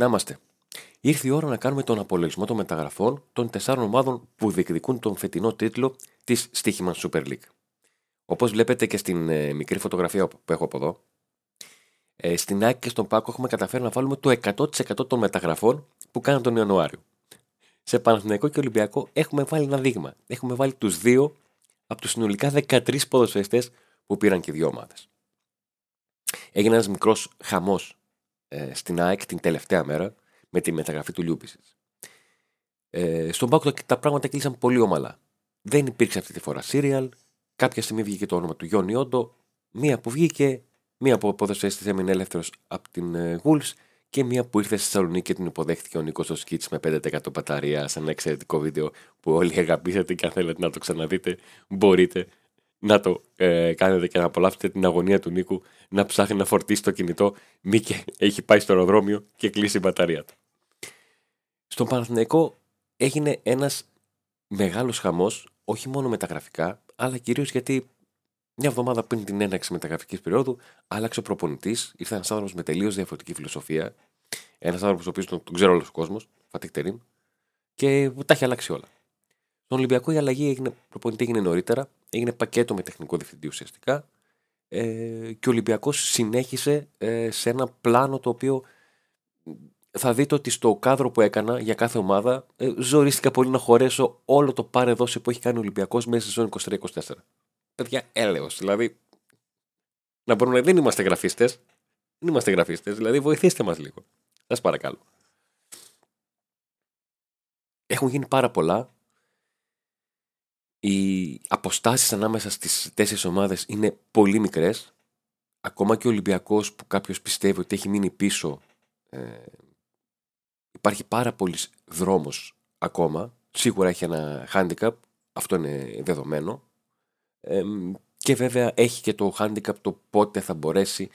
Να είμαστε. Ήρθε η ώρα να κάνουμε τον απολογισμό των μεταγραφών των τεσσάρων ομάδων που διεκδικούν τον φετινό τίτλο της Στίχημαν Super League. Όπως βλέπετε και στην ε, μικρή φωτογραφία που έχω από εδώ, ε, στην ΑΕΚ και στον Πάκο έχουμε καταφέρει να βάλουμε το 100% των μεταγραφών που κάναν τον Ιανουάριο. Σε Παναθηναϊκό και Ολυμπιακό έχουμε βάλει ένα δείγμα. Έχουμε βάλει τους δύο από τους συνολικά 13 ποδοσφαιριστές που πήραν και οι δύο ομάδες. Έγινε ένας μικρός χαμός ε, στην ΑΕΚ την τελευταία μέρα με τη μεταγραφή του Λιούπιση. Ε, στον Πάκο τα πράγματα κλείσαν πολύ ομαλά. Δεν υπήρξε αυτή τη φορά serial. Κάποια στιγμή βγήκε το όνομα του Γιόνι Όντο. Μία που βγήκε, μία που ποδοσφαιριστή έμεινε ελεύθερος από την ε, Wolves και μία που ήρθε στη Θεσσαλονίκη και την υποδέχτηκε ο Νίκος Σκίτ με 5% μπαταρία σε ένα εξαιρετικό βίντεο που όλοι αγαπήσατε και αν θέλετε να το ξαναδείτε μπορείτε να το ε, κάνετε και να απολαύσετε την αγωνία του Νίκου να ψάχνει να φορτίσει το κινητό μη και έχει πάει στο αεροδρόμιο και κλείσει η μπαταρία του. Στον Παναθηναϊκό έγινε ένας μεγάλος χαμός όχι μόνο με τα γραφικά αλλά κυρίως γιατί μια εβδομάδα πριν την έναρξη μεταγραφικής περίοδου, άλλαξε ο προπονητής. Ήρθε ένας άνθρωπος με τελείως διαφορετική φιλοσοφία. Ένας άνθρωπος ο οποίος τον, τον ξέρει όλος ο κόσμος, Φατίχ Τερήμ, και τα έχει αλλάξει όλα. Στον Ολυμπιακό η αλλαγή έγινε, προπονητή έγινε νωρίτερα, έγινε πακέτο με τεχνικό διευθυντή ουσιαστικά ε, και ο Ολυμπιακός συνέχισε ε, σε ένα πλάνο το οποίο θα δείτε ότι στο κάδρο που έκανα για κάθε ομάδα ε, ζορίστηκα πολύ να χωρέσω όλο το πάρε δόση που έχει κάνει ο Ολυμπιακός μέσα στη ζώνη 23-24 παιδιά έλεος. Δηλαδή, να μπορούμε δεν είμαστε γραφίστες. Δεν είμαστε γραφίστες. Δηλαδή, βοηθήστε μας λίγο. Σας παρακαλώ. Έχουν γίνει πάρα πολλά. Οι αποστάσεις ανάμεσα στις τέσσερις ομάδες είναι πολύ μικρές. Ακόμα και ο Ολυμπιακός που κάποιος πιστεύει ότι έχει μείνει πίσω. Ε, υπάρχει πάρα πολύς δρόμος ακόμα. Σίγουρα έχει ένα handicap. Αυτό είναι δεδομένο και βέβαια έχει και το handicap το πότε θα μπορέσει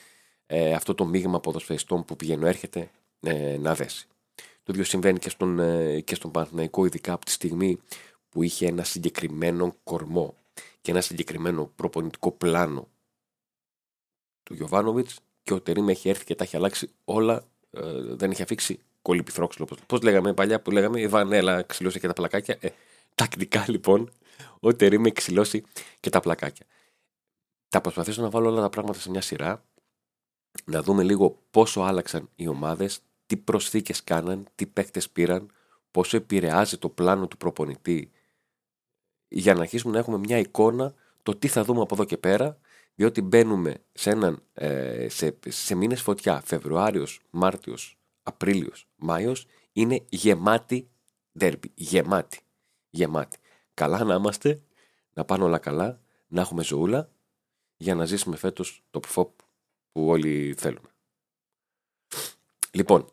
ε, αυτό το μείγμα ποδοσφαιριστών που πηγαίνω έρχεται ε, να δέσει. Το ίδιο συμβαίνει και στον, ε, και στον Παναθηναϊκό, ειδικά από τη στιγμή που είχε ένα συγκεκριμένο κορμό και ένα συγκεκριμένο προπονητικό πλάνο του Γιωβάνοβιτς και ο Τερήμ έχει έρθει και τα έχει αλλάξει όλα. Ε, δεν έχει αφήξει κολυπηθρόξυλο. Πώς λέγαμε παλιά που λέγαμε, η Βανέλα ξυλώσε και τα πλακάκια. Ε, τακτικά λοιπόν ο Τερή με ξυλώσει και τα πλακάκια. Θα προσπαθήσω να βάλω όλα τα πράγματα σε μια σειρά, να δούμε λίγο πόσο άλλαξαν οι ομάδες, τι προσθήκες κάναν, τι παίκτες πήραν, πόσο επηρεάζει το πλάνο του προπονητή για να αρχίσουμε να έχουμε μια εικόνα το τι θα δούμε από εδώ και πέρα διότι μπαίνουμε σε, έναν, ε, σε, σε μήνες φωτιά, Φεβρουάριος, Μάρτιος, Απρίλιος, Μάιος, είναι γεμάτη δέρμπι, γεμάτη, γεμάτη. Καλά να είμαστε, να πάνε όλα καλά, να έχουμε ζωούλα για να ζήσουμε φέτος το πφόπ που όλοι θέλουμε. Λοιπόν,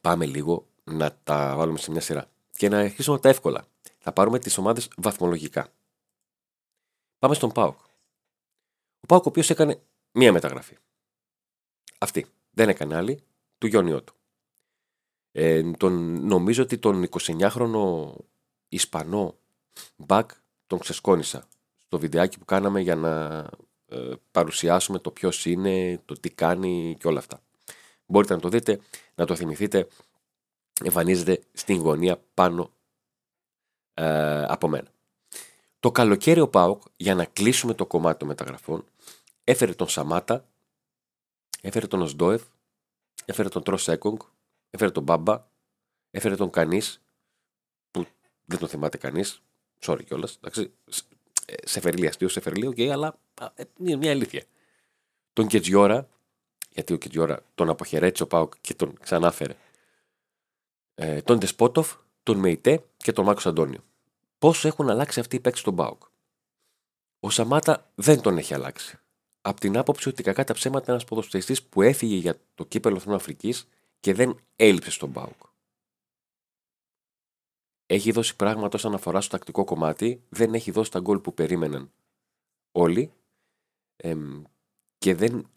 πάμε λίγο να τα βάλουμε σε μια σειρά και να αρχίσουμε τα εύκολα. Θα πάρουμε τις ομάδες βαθμολογικά. Πάμε στον ΠΑΟΚ. Ο ΠΑΟΚ ο οποίος έκανε μία μεταγραφή. Αυτή. Δεν έκανε άλλη. Του Γιόνιό του. Ε, τον, νομίζω ότι τον 29χρονο Ισπανό Μπακ τον ξεσκόνησα στο βιντεάκι που κάναμε για να ε, παρουσιάσουμε το ποιος είναι, το τι κάνει και όλα αυτά. Μπορείτε να το δείτε, να το θυμηθείτε. Εμφανίζεται στην γωνία πάνω ε, από μένα. Το καλοκαίρι ο Πάοκ, για να κλείσουμε το κομμάτι των μεταγραφών, έφερε τον Σαμάτα, έφερε τον Οσντόεφ, έφερε τον Τροσέκογκ, έφερε τον Μπάμπα, έφερε τον Κανής, που δεν τον θυμάται κανείς, Sorry κιόλας. Σε φερλί, αστείο, σε φερλί, okay, αλλά ε, είναι μια αλήθεια. Τον Κετζιόρα, γιατί ο Κετζιόρα τον αποχαιρέτησε ο Πάουκ και τον ξανάφερε. Ε, τον Δεσπότοφ, τον Μεϊτέ και τον Μάκος Αντώνιο. Πώ έχουν αλλάξει αυτοί οι παίξει στον Πάουκ. Ο Σαμάτα δεν τον έχει αλλάξει. Από την άποψη ότι κακά τα ψέματα ένας ποδοσφαιριστής που έφυγε για το κύπελο Αθηνών Αφρικής και δεν έλειψε στον Πάουκ έχει δώσει πράγματα όσον αφορά στο τακτικό κομμάτι, δεν έχει δώσει τα γκολ που περίμεναν όλοι και δεν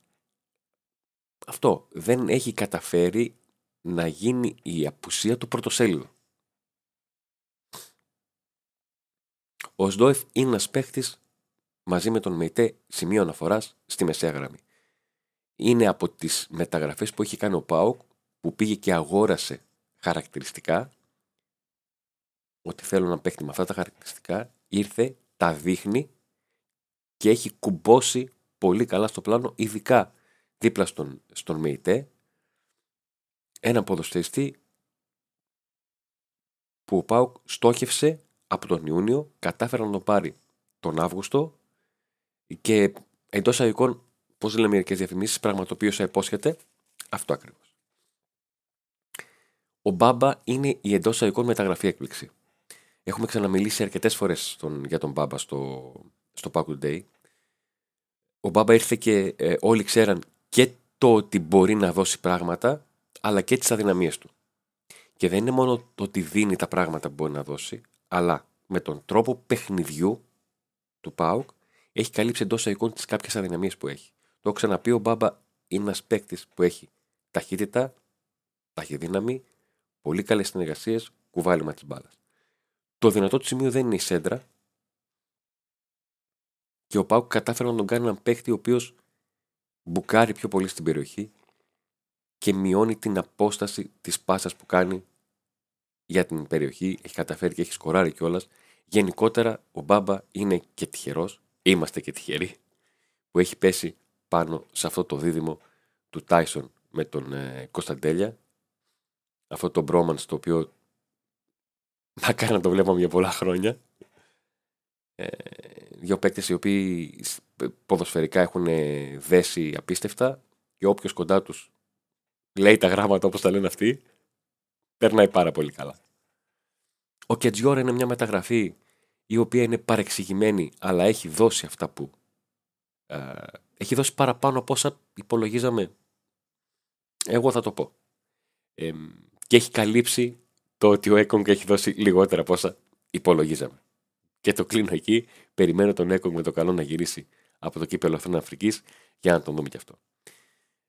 αυτό δεν έχει καταφέρει να γίνει η απουσία του πρωτοσέλιδου. Ο Σντόεφ είναι ένας παίχτης μαζί με τον Μεϊτέ σημείο αναφοράς στη μεσαία γραμμή. Είναι από τις μεταγραφές που έχει κάνει ο Πάουκ που πήγε και αγόρασε χαρακτηριστικά ότι θέλω να παίχνει με αυτά τα χαρακτηριστικά ήρθε, τα δείχνει και έχει κουμπώσει πολύ καλά στο πλάνο ειδικά δίπλα στον, στον ΜΕΙΤΕ ένα ποδοσφαιριστή που ο Πάουκ στόχευσε από τον Ιούνιο, κατάφερε να τον πάρει τον Αύγουστο και εντός αγικών, πώς λένε μερικές διαφημίσεις, πραγματοποίησε υπόσχεται αυτό ακριβώς. Ο Μπάμπα είναι η εντός αγικών μεταγραφή έκπληξη. Έχουμε ξαναμιλήσει αρκετές φορές για τον Μπάμπα στο, στο Pack Day. Ο Μπάμπα ήρθε και ε, όλοι ξέραν και το ότι μπορεί να δώσει πράγματα, αλλά και τις αδυναμίες του. Και δεν είναι μόνο το ότι δίνει τα πράγματα που μπορεί να δώσει, αλλά με τον τρόπο παιχνιδιού του ΠΑΟΚ έχει καλύψει εντός εικόνα τι κάποιες αδυναμίες που έχει. Το έχω ξαναπεί, ο Μπάμπα είναι ένας παίκτης που έχει ταχύτητα, ταχυδύναμη, πολύ καλές συνεργασίες, κουβάλιμα τη μπάλα. Το δυνατό του σημείο δεν είναι η σέντρα. Και ο Πάουκ κατάφερε να τον κάνει έναν παίκτη ο οποίος μπουκάρει πιο πολύ στην περιοχή και μειώνει την απόσταση της πάσας που κάνει για την περιοχή. Έχει καταφέρει και έχει σκοράρει κιόλας. Γενικότερα ο Μπάμπα είναι και τυχερός. Είμαστε και τυχεροί που έχει πέσει πάνω σε αυτό το δίδυμο του Τάισον με τον ε, Κωνσταντέλια. Αυτό το μπρόμανς το οποίο κάνει να το βλέπαμε για πολλά χρόνια. Ε, δύο παίκτες οι οποίοι ποδοσφαιρικά έχουν δέσει απίστευτα και όποιος κοντά τους λέει τα γράμματα όπως τα λένε αυτοί περνάει πάρα πολύ καλά. Ο Κετζιόρα είναι μια μεταγραφή η οποία είναι παρεξηγημένη αλλά έχει δώσει αυτά που ε, έχει δώσει παραπάνω από όσα υπολογίζαμε. Εγώ θα το πω. Ε, και έχει καλύψει το ότι ο Έκογκ έχει δώσει λιγότερα από όσα υπολογίζαμε. Και το κλείνω εκεί. Περιμένω τον Έκογκ με το καλό να γυρίσει από το κύπελο Αθήνα Αφρικής για να τον δούμε κι αυτό.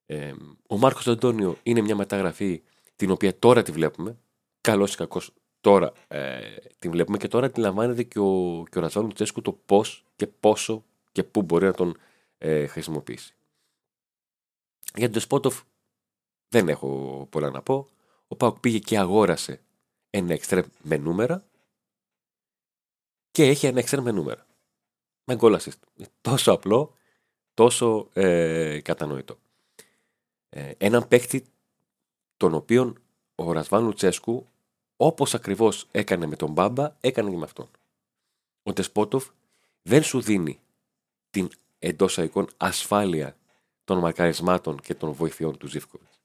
Ε, ο Μάρκος Αντώνιο είναι μια μεταγραφή την οποία τώρα τη βλέπουμε καλός ή κακός Τώρα ε, την βλέπουμε και τώρα αντιλαμβάνεται και ο, και ο Τσέσκου το πώς και πόσο και πού μπορεί να τον ε, χρησιμοποιήσει. Για τον Τεσπότοφ δεν έχω πολλά να πω. Ο Πάουκ πήγε και αγόρασε ένα εξτρέμ με νούμερα και έχει ένα εξτρέμ με νούμερα. Με γκολ Τόσο απλό, τόσο ε, κατανοητό. Ε, έναν παίκτη τον οποίον ο Ρασβάν Λουτσέσκου όπως ακριβώς έκανε με τον Μπάμπα, έκανε και με αυτόν. Ο Τεσπότοφ δεν σου δίνει την εντός αικών ασφάλεια των μαρκαρισμάτων και των βοηθειών του Ζήφκοβιτς.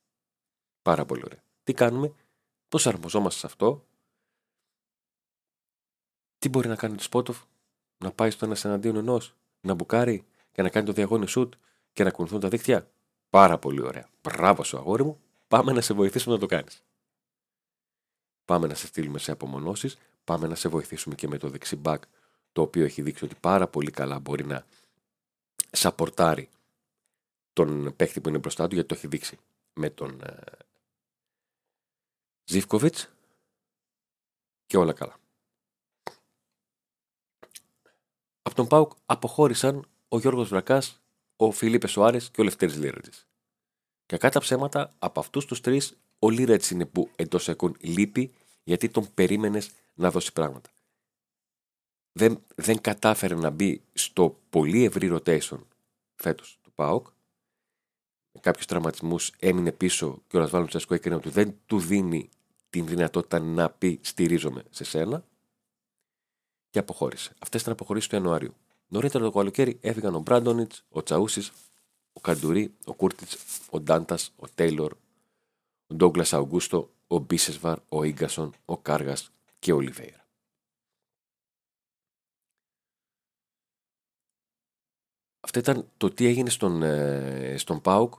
Πάρα πολύ ωραία. Τι κάνουμε, πώς αρμοζόμαστε σε αυτό, τι μπορεί να κάνει ο Τεσπότοφ, να πάει στο ένας εναντίον ενός, να μπουκάρει και να κάνει το διαγώνιο σουτ και να κουνηθούν τα δίκτυα. Πάρα πολύ ωραία. Μπράβο σου αγόρι μου, πάμε να σε βοηθήσουμε να το κάνεις. Πάμε να σε στείλουμε σε απομονώσεις. Πάμε να σε βοηθήσουμε και με το δεξί back, το οποίο έχει δείξει ότι πάρα πολύ καλά μπορεί να σαπορτάρει τον παίχτη που είναι μπροστά του, γιατί το έχει δείξει με τον ε, Ζήφκοβιτς και όλα καλά. Από τον Πάουκ αποχώρησαν ο Γιώργος Βρακάς, ο Φιλίπε Σοάρες και ο Λευτέρης Λίρατζης. Και κατά ψέματα, από αυτούς τους τρεις ο Λίρατζ είναι που εντός εκών λείπει γιατί τον περίμενες να δώσει πράγματα. Δεν, δεν κατάφερε να μπει στο πολύ ευρύ rotation φέτος του ΠΑΟΚ. Με κάποιους τραυματισμούς έμεινε πίσω και ο Ρασβάλλον Τσέσκο έκανε ότι δεν του δίνει την δυνατότητα να πει στηρίζομαι σε σένα και αποχώρησε. Αυτές ήταν αποχωρήσεις του Ιανουαρίου. Νωρίτερα το καλοκαίρι έφυγαν ο Μπράντονιτς, ο Τσαούσης, ο Καντουρί, ο Κούρτιτς, ο Ντάντας, ο Τέιλορ, ο Ντόγκλας Αουγκούστο, ο Μπίσεσβαρ, ο γκασον, ο Κάργας και ο Ολιβέηρα. Αυτό ήταν το τι έγινε στον, ε, στον ΠΑΟΚ.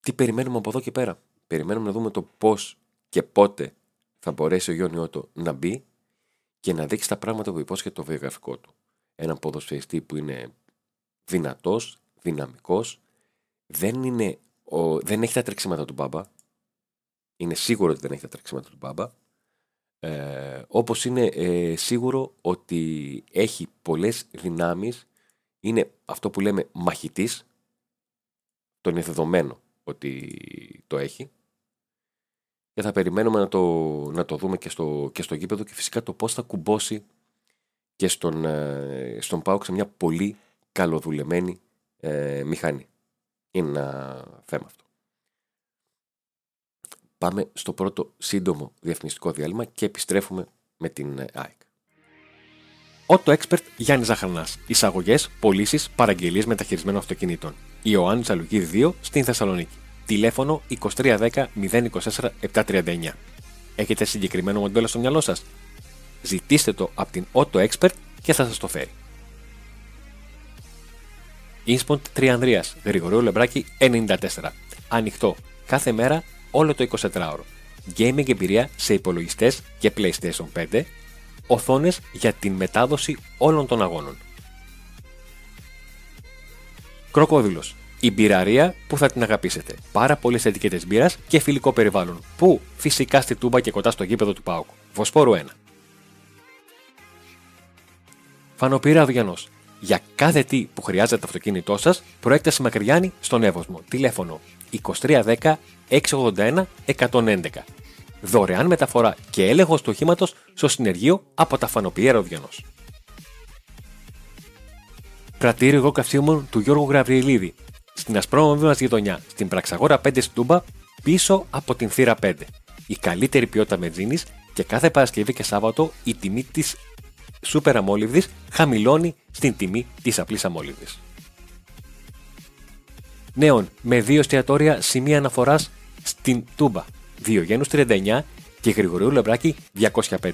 Τι περιμένουμε από εδώ και πέρα. Περιμένουμε να δούμε το πώς και πότε θα μπορέσει ο Γιώργο Ότο να μπει και να δείξει τα πράγματα που υπόσχεται το βιογραφικό του. Ένα ποδοσφαιριστή που είναι δυνατός, δυναμικός, δεν είναι ο, δεν έχει τα τρεξίματα του Μπάμπα. Είναι σίγουρο ότι δεν έχει τα τρεξίματα του Μπάμπα. Ε, όπως είναι ε, σίγουρο ότι έχει πολλές δυνάμεις. Είναι αυτό που λέμε μαχητής. Το είναι δεδομένο ότι το έχει. Και θα περιμένουμε να το, να το δούμε και στο, και στο γήπεδο και φυσικά το πώς θα κουμπώσει και στον, ε, στον ΠΑΟΚ σε μια πολύ καλοδουλεμένη ε, μηχανή. Είναι ένα θέμα αυτό. Πάμε στο πρώτο σύντομο διαφημιστικό διάλειμμα και επιστρέφουμε με την ε, ΑΕΚ. Auto Expert Γιάννης Ζαχαρνάς. Εισαγωγές, πωλήσεις, παραγγελίες μεταχειρισμένων αυτοκινήτων. Ιωάννη Τσαλουκίδη 2 στην Θεσσαλονίκη. Τηλέφωνο 2310 024 739. Έχετε συγκεκριμένο μοντέλο στο μυαλό σας; Ζητήστε το από την Auto Expert και θα σας το φέρει. Ινσποντ Τριανδρίας, Γρηγορίου Λεμπράκη 94. Ανοιχτό κάθε μέρα όλο το 24ωρο. Gaming εμπειρία σε υπολογιστές και PlayStation 5. Οθόνες για την μετάδοση όλων των αγώνων. Κροκόδηλος. Η μπειραρία που θα την αγαπήσετε. Πάρα πολλές ετικέτες μπύρας και φιλικό περιβάλλον. Που φυσικά στη Τούμπα και κοντά στο γήπεδο του Πάουκ. Βοσπόρου 1. Φανοπύρα Αυγιανός. Για κάθε τι που χρειάζεται το αυτοκίνητό σας, προέκταση Μακριάνη στον Εύωσμο. Τηλέφωνο 2310 681 111. Δωρεάν μεταφορά και έλεγχος του οχήματος στο συνεργείο από τα Φανοπιέρα Ροδιανό. Πρατήριο εγώ καυσίμων του Γιώργου Γραβριελίδη. Στην ασπρόμαυρη μας γειτονιά, στην Πραξαγόρα 5 Στούμπα, πίσω από την θύρα 5. Η καλύτερη ποιότητα μετζίνης και κάθε Παρασκευή και Σάββατο η τιμή της σούπερ αμόλυβδης χαμηλώνει στην τιμή της απλής αμόλυβδης. Νέων με δύο εστιατόρια σημεία αναφοράς στην Τούμπα. Διογένου 39 και Γρηγορίου Λεμπράκη 205.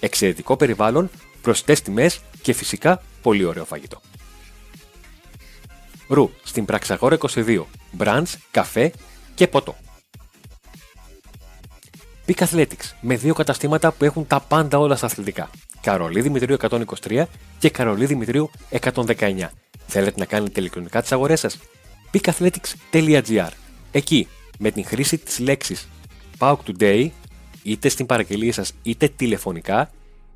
Εξαιρετικό περιβάλλον, προσιτές τιμές και φυσικά πολύ ωραίο φαγητό. Ρου στην Πραξαγόρα 22. Μπραντς, καφέ και ποτό. Peak Athletics με δύο καταστήματα που έχουν τα πάντα όλα στα αθλητικά. Καρολί Δημητρίου 123 και Καρολί Δημητρίου 119. Θέλετε να κάνετε ηλεκτρονικά τις αγορές σας; peakathletics.gr Εκεί, με την χρήση της λέξης PAUK Today, είτε στην παραγγελία σας είτε τηλεφωνικά,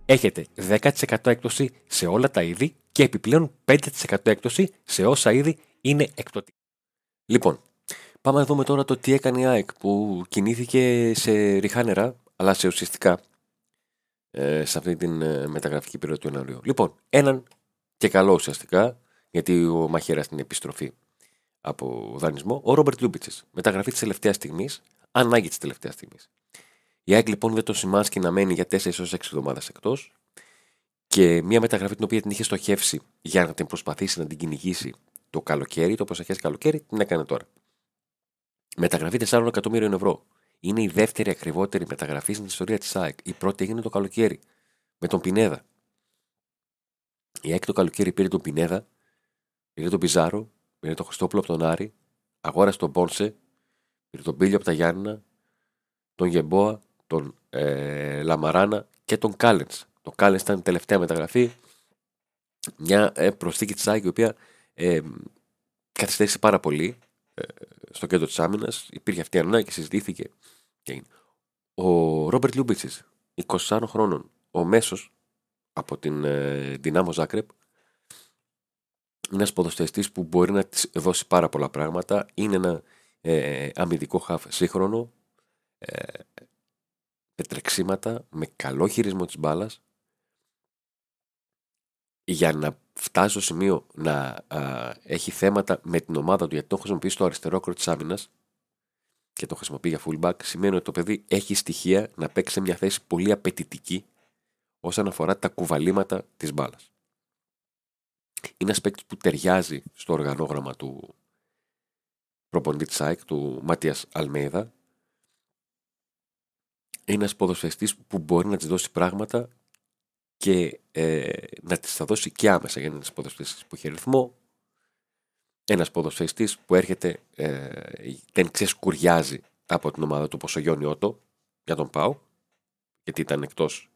έχετε 10% έκπτωση σε όλα τα είδη και επιπλέον 5% έκπτωση σε όσα είδη είναι εκπτωτικά. Λοιπόν, πάμε να δούμε τώρα το τι έκανε η ΑΕΚ που κινήθηκε σε ριχά νερά, αλλά σε ουσιαστικά ε, σε αυτή την ε, μεταγραφική περίοδο του Ιανουαρίου. Λοιπόν, έναν και καλό ουσιαστικά, γιατί ο Μαχαίρας στην επιστροφή από δανεισμό, ο Ρόμπερτ Λούμπιτσες. Μεταγραφή της τελευταίας στιγμής, ανάγκη της τελευταίας στιγμής. Η ΑΕΚ λοιπόν δεν το σημάσκει να μένει για 4 έως 6 εβδομάδες εκτός και μια μεταγραφή την οποία την είχε στοχεύσει για να την προσπαθήσει να την κυνηγήσει το καλοκαίρι, το προσεχές καλοκαίρι, την έκανε τώρα. Μεταγραφή 4 εκατομμύριων ευρώ. Είναι η δεύτερη ακριβότερη μεταγραφή στην ιστορία της ΑΕΚ. Η πρώτη έγινε το καλοκαίρι με τον Πινέδα. Η ΑΕΚ το καλοκαίρι πήρε τον Πινέδα, πήρε τον Πιζάρο, πήρε τον Χριστόπουλο από τον Άρη, αγόρασε τον Πόνσε, πήρε τον Πίλιο από τα Γιάννα, τον Γεμπόα, τον ε, Λαμαράνα και τον Κάλενς. Το Κάλενς ήταν η τελευταία μεταγραφή. Μια ε, προσθήκη της ΑΕΚ η οποία ε, καθυστέρησε πάρα πολύ ε, στο κέντρο της άμυνας. Υπήρχε αυτή η ανάγκη και συζητήθηκε. Ο Ρόμπερτ Λιούμπισιτς, 24 χρόνων, ο μέσος από την ε, Ντινάμο Ζάγκρεμπ, είναι ένας ποδοσφαιριστής που μπορεί να της δώσει πάρα πολλά πράγματα. Είναι ένα ε, αμυντικό χαφ σύγχρονο, ε, με τρεξίματα, με καλό χειρισμό της μπάλας. Για να φτάσει στο σημείο να α, έχει θέματα με την ομάδα του γιατί το χρησιμοποιεί στο αριστερό άκρο της άμυνας και το χρησιμοποιεί για fullback, σημαίνει ότι το παιδί έχει στοιχεία να παίξει σε μια θέση πολύ απαιτητική όσον αφορά τα κουβαλήματα της μπάλας. Είναι ένας παίκτης που ταιριάζει στο οργανόγραμμα του προπονητή της του Μάτια Αλμέιδα. Είναι ένας ποδοσφαιριστής που μπορεί να της δώσει πράγματα και ε, να τη τα δώσει και άμεσα για να είναι ένας ποδοσφαιριστής που έχει ρυθμό. Ένας ποδοσφαιριστής που έρχεται, ε, δεν ξεσκουριάζει από την ομάδα του όπω ο Γιώργο Ότο για τον Πάο, γιατί ήταν εκτός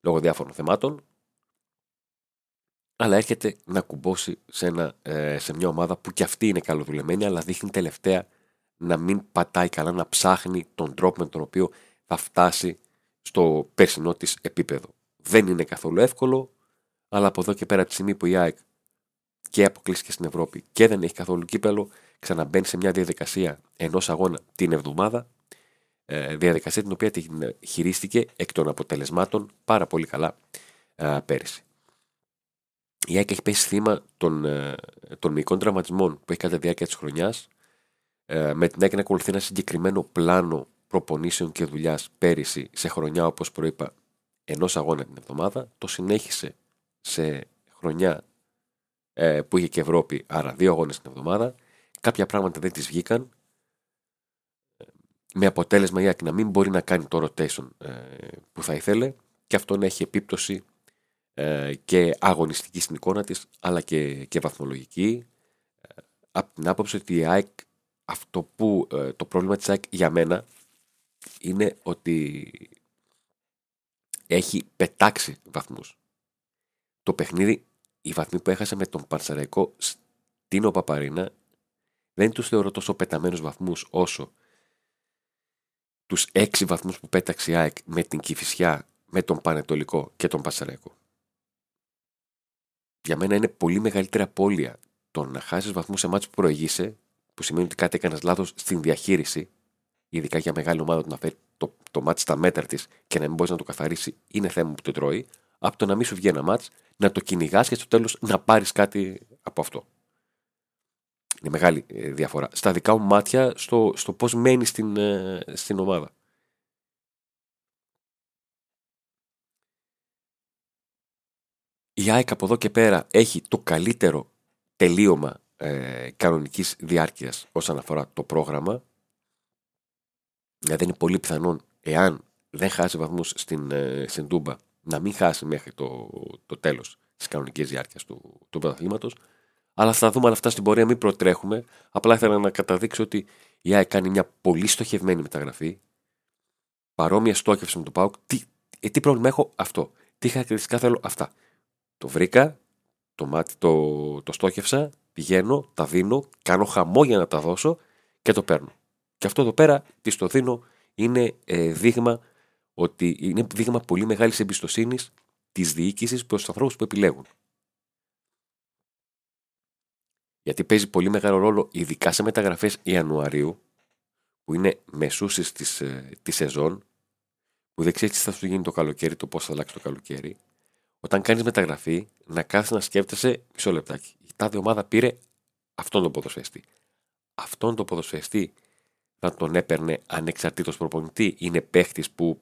λόγω διάφορων θεμάτων. Αλλά έρχεται να κουμπώσει σε, ένα, ε, σε μια ομάδα που κι αυτή είναι καλοδουλεμένη, αλλά δείχνει τελευταία να μην πατάει καλά, να ψάχνει τον τρόπο με τον οποίο θα φτάσει στο περσινό της επίπεδο. Δεν είναι καθόλου εύκολο, αλλά από εδώ και πέρα τη στιγμή που η ΑΕΚ και αποκλείστηκε στην Ευρώπη και δεν έχει καθόλου κύπελο, ξαναμπαίνει σε μια διαδικασία ενός αγώνα την εβδομάδα. Ε, διαδικασία την οποία την χειρίστηκε εκ των αποτελεσμάτων πάρα πολύ καλά ε, πέρυσι. Η ΑΕΚ έχει πέσει θύμα των, ε, των μυϊκών τραυματισμών που έχει κατά τη διάρκεια της χρονιάς. Ε, με την ΑΕΚ να ακολουθεί ένα συγκεκριμένο πλάνο προπονήσεων και δουλειάς πέρυσι σε χρονιά, όπως προείπα, ενός αγώνα την εβδομάδα. Το συνέχισε σε χρονιά ε, που είχε και Ευρώπη, άρα δύο αγώνες την εβδομάδα. Κάποια πράγματα δεν τη βγήκαν. Με αποτέλεσμα η ΑΕΚ να μην μπορεί να κάνει το rotation ε, που θα ήθελε και αυτό να έχει επίπτωση ε, και αγωνιστική στην εικόνα της αλλά και, και βαθμολογική. Ε, από την άποψη ότι η ΑΕΚ, αυτό που ε, το πρόβλημα της ΑΕΚ για μένα είναι ότι έχει πετάξει βαθμούς. Το παιχνίδι, οι βαθμοί που έχασε με τον Πανσαραϊκό στην Οπαπαρίνα δεν τους θεωρώ τόσο πεταμένους βαθμούς όσο τους έξι βαθμούς που πέταξε η ΑΕΚ με την Κηφισιά, με τον Πανετολικό και τον Πασαραϊκό. Για μένα είναι πολύ μεγαλύτερη απώλεια το να χάσεις βαθμούς σε μάτσο που προηγείσαι, που σημαίνει ότι κάτι έκανες λάθος στην διαχείριση, ειδικά για μεγάλη ομάδα του να φέρει το, το μάτσο στα μέτρα της και να μην μπορείς να το καθαρίσει, είναι θέμα που το τρώει, από το να μην σου βγει ένα μάτ, να το κυνηγάς και στο τέλος να πάρεις κάτι από αυτό. Είναι μεγάλη ε, διαφορά. Στα δικά μου μάτια, στο, στο πώς μένει στην, ε, στην ομάδα. Η ΑΕΚ από εδώ και πέρα έχει το καλύτερο τελείωμα ε, κανονικής διάρκειας όσον αφορά το πρόγραμμα. Δηλαδή είναι πολύ πιθανόν εάν δεν χάσει βαθμούς στην, ε, στην Τούμπα να μην χάσει μέχρι το, το τέλος της κανονικής διάρκειας του, του πρωταθλήματος. Αλλά θα δούμε αν αυτά στην πορεία μην προτρέχουμε. Απλά ήθελα να καταδείξω ότι η ΑΕΚ κάνει μια πολύ στοχευμένη μεταγραφή. Παρόμοια στόχευση με το ΠΑΟΚ. Τι, ε, τι πρόβλημα έχω; Αυτό. Τι χαρακτηριστικά θέλω; Αυτά. Το βρήκα, το, μάτι, το, το στόχευσα, πηγαίνω, τα δίνω, κάνω χαμό για να τα δώσω και το παίρνω. Και αυτό εδώ πέρα, τι το δίνω, είναι ε, δείγμα ότι είναι δείγμα πολύ μεγάλης εμπιστοσύνης της διοίκησης προς τους ανθρώπους που επιλέγουν. Γιατί παίζει πολύ μεγάλο ρόλο, ειδικά σε μεταγραφές Ιανουαρίου, που είναι μεσούσει της ε, της σεζόν, που δεν ξέρεις τι θα σου γίνει το καλοκαίρι, το πώς θα αλλάξει το καλοκαίρι, όταν κάνεις μεταγραφή, να κάθεσαι να σκέφτεσαι μισό λεπτάκι. Η τάδε ομάδα πήρε αυτόν τον ποδοσφαιριστή. Αυτόν τον ποδοσφαιριστή να τον έπαιρνε ανεξαρτήτως προπονητή. Είναι παίχτης που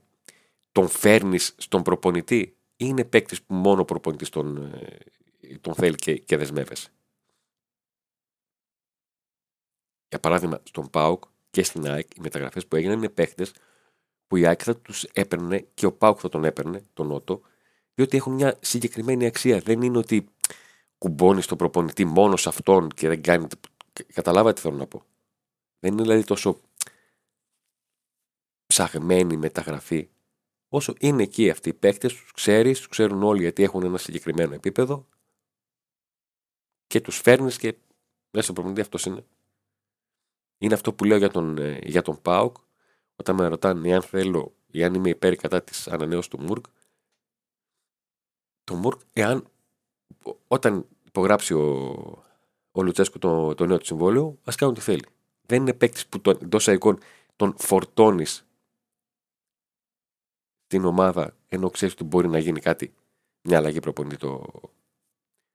τον φέρνεις στον προπονητή ή είναι παίκτης που μόνο ο προπονητής τον, ε, τον θέλει και, και δεσμεύεσαι; Για παράδειγμα, στον ΠΑΟΚ και στην ΑΕΚ, οι μεταγραφές που έγιναν είναι παίχτε που η ΑΕΚ θα τους έπαιρνε και ο ΠΑΟΚ θα τον έπαιρνε, τον Νότο, διότι έχουν μια συγκεκριμένη αξία. Δεν είναι ότι κουμπώνεις τον προπονητή μόνο σε αυτόν και δεν κάνει. Καταλάβατε τι θέλω να πω. Δεν είναι δηλαδή τόσο ψαγμένη μεταγραφή όσο είναι εκεί αυτοί οι παίκτες, τους ξέρεις, τους ξέρουν όλοι γιατί έχουν ένα συγκεκριμένο επίπεδο και τους φέρνεις και μέσα στον προπονητή αυτός είναι. Είναι αυτό που λέω για τον, ε, για τον Πάουκ όταν με ρωτάνε αν θέλω ή αν είμαι υπέρ κατά της ανανέωσης του Μουρκ το Μουρκ, εάν όταν υπογράψει ο, ο Λουτσέσκο το, το νέο του συμβόλαιο, ας κάνουν τι θέλει. Δεν είναι παίκτης που τον, εντός εικόν τον φορτώνεις την ομάδα ενώ ξέρεις ότι μπορεί να γίνει κάτι, μια αλλαγή προπονητή το,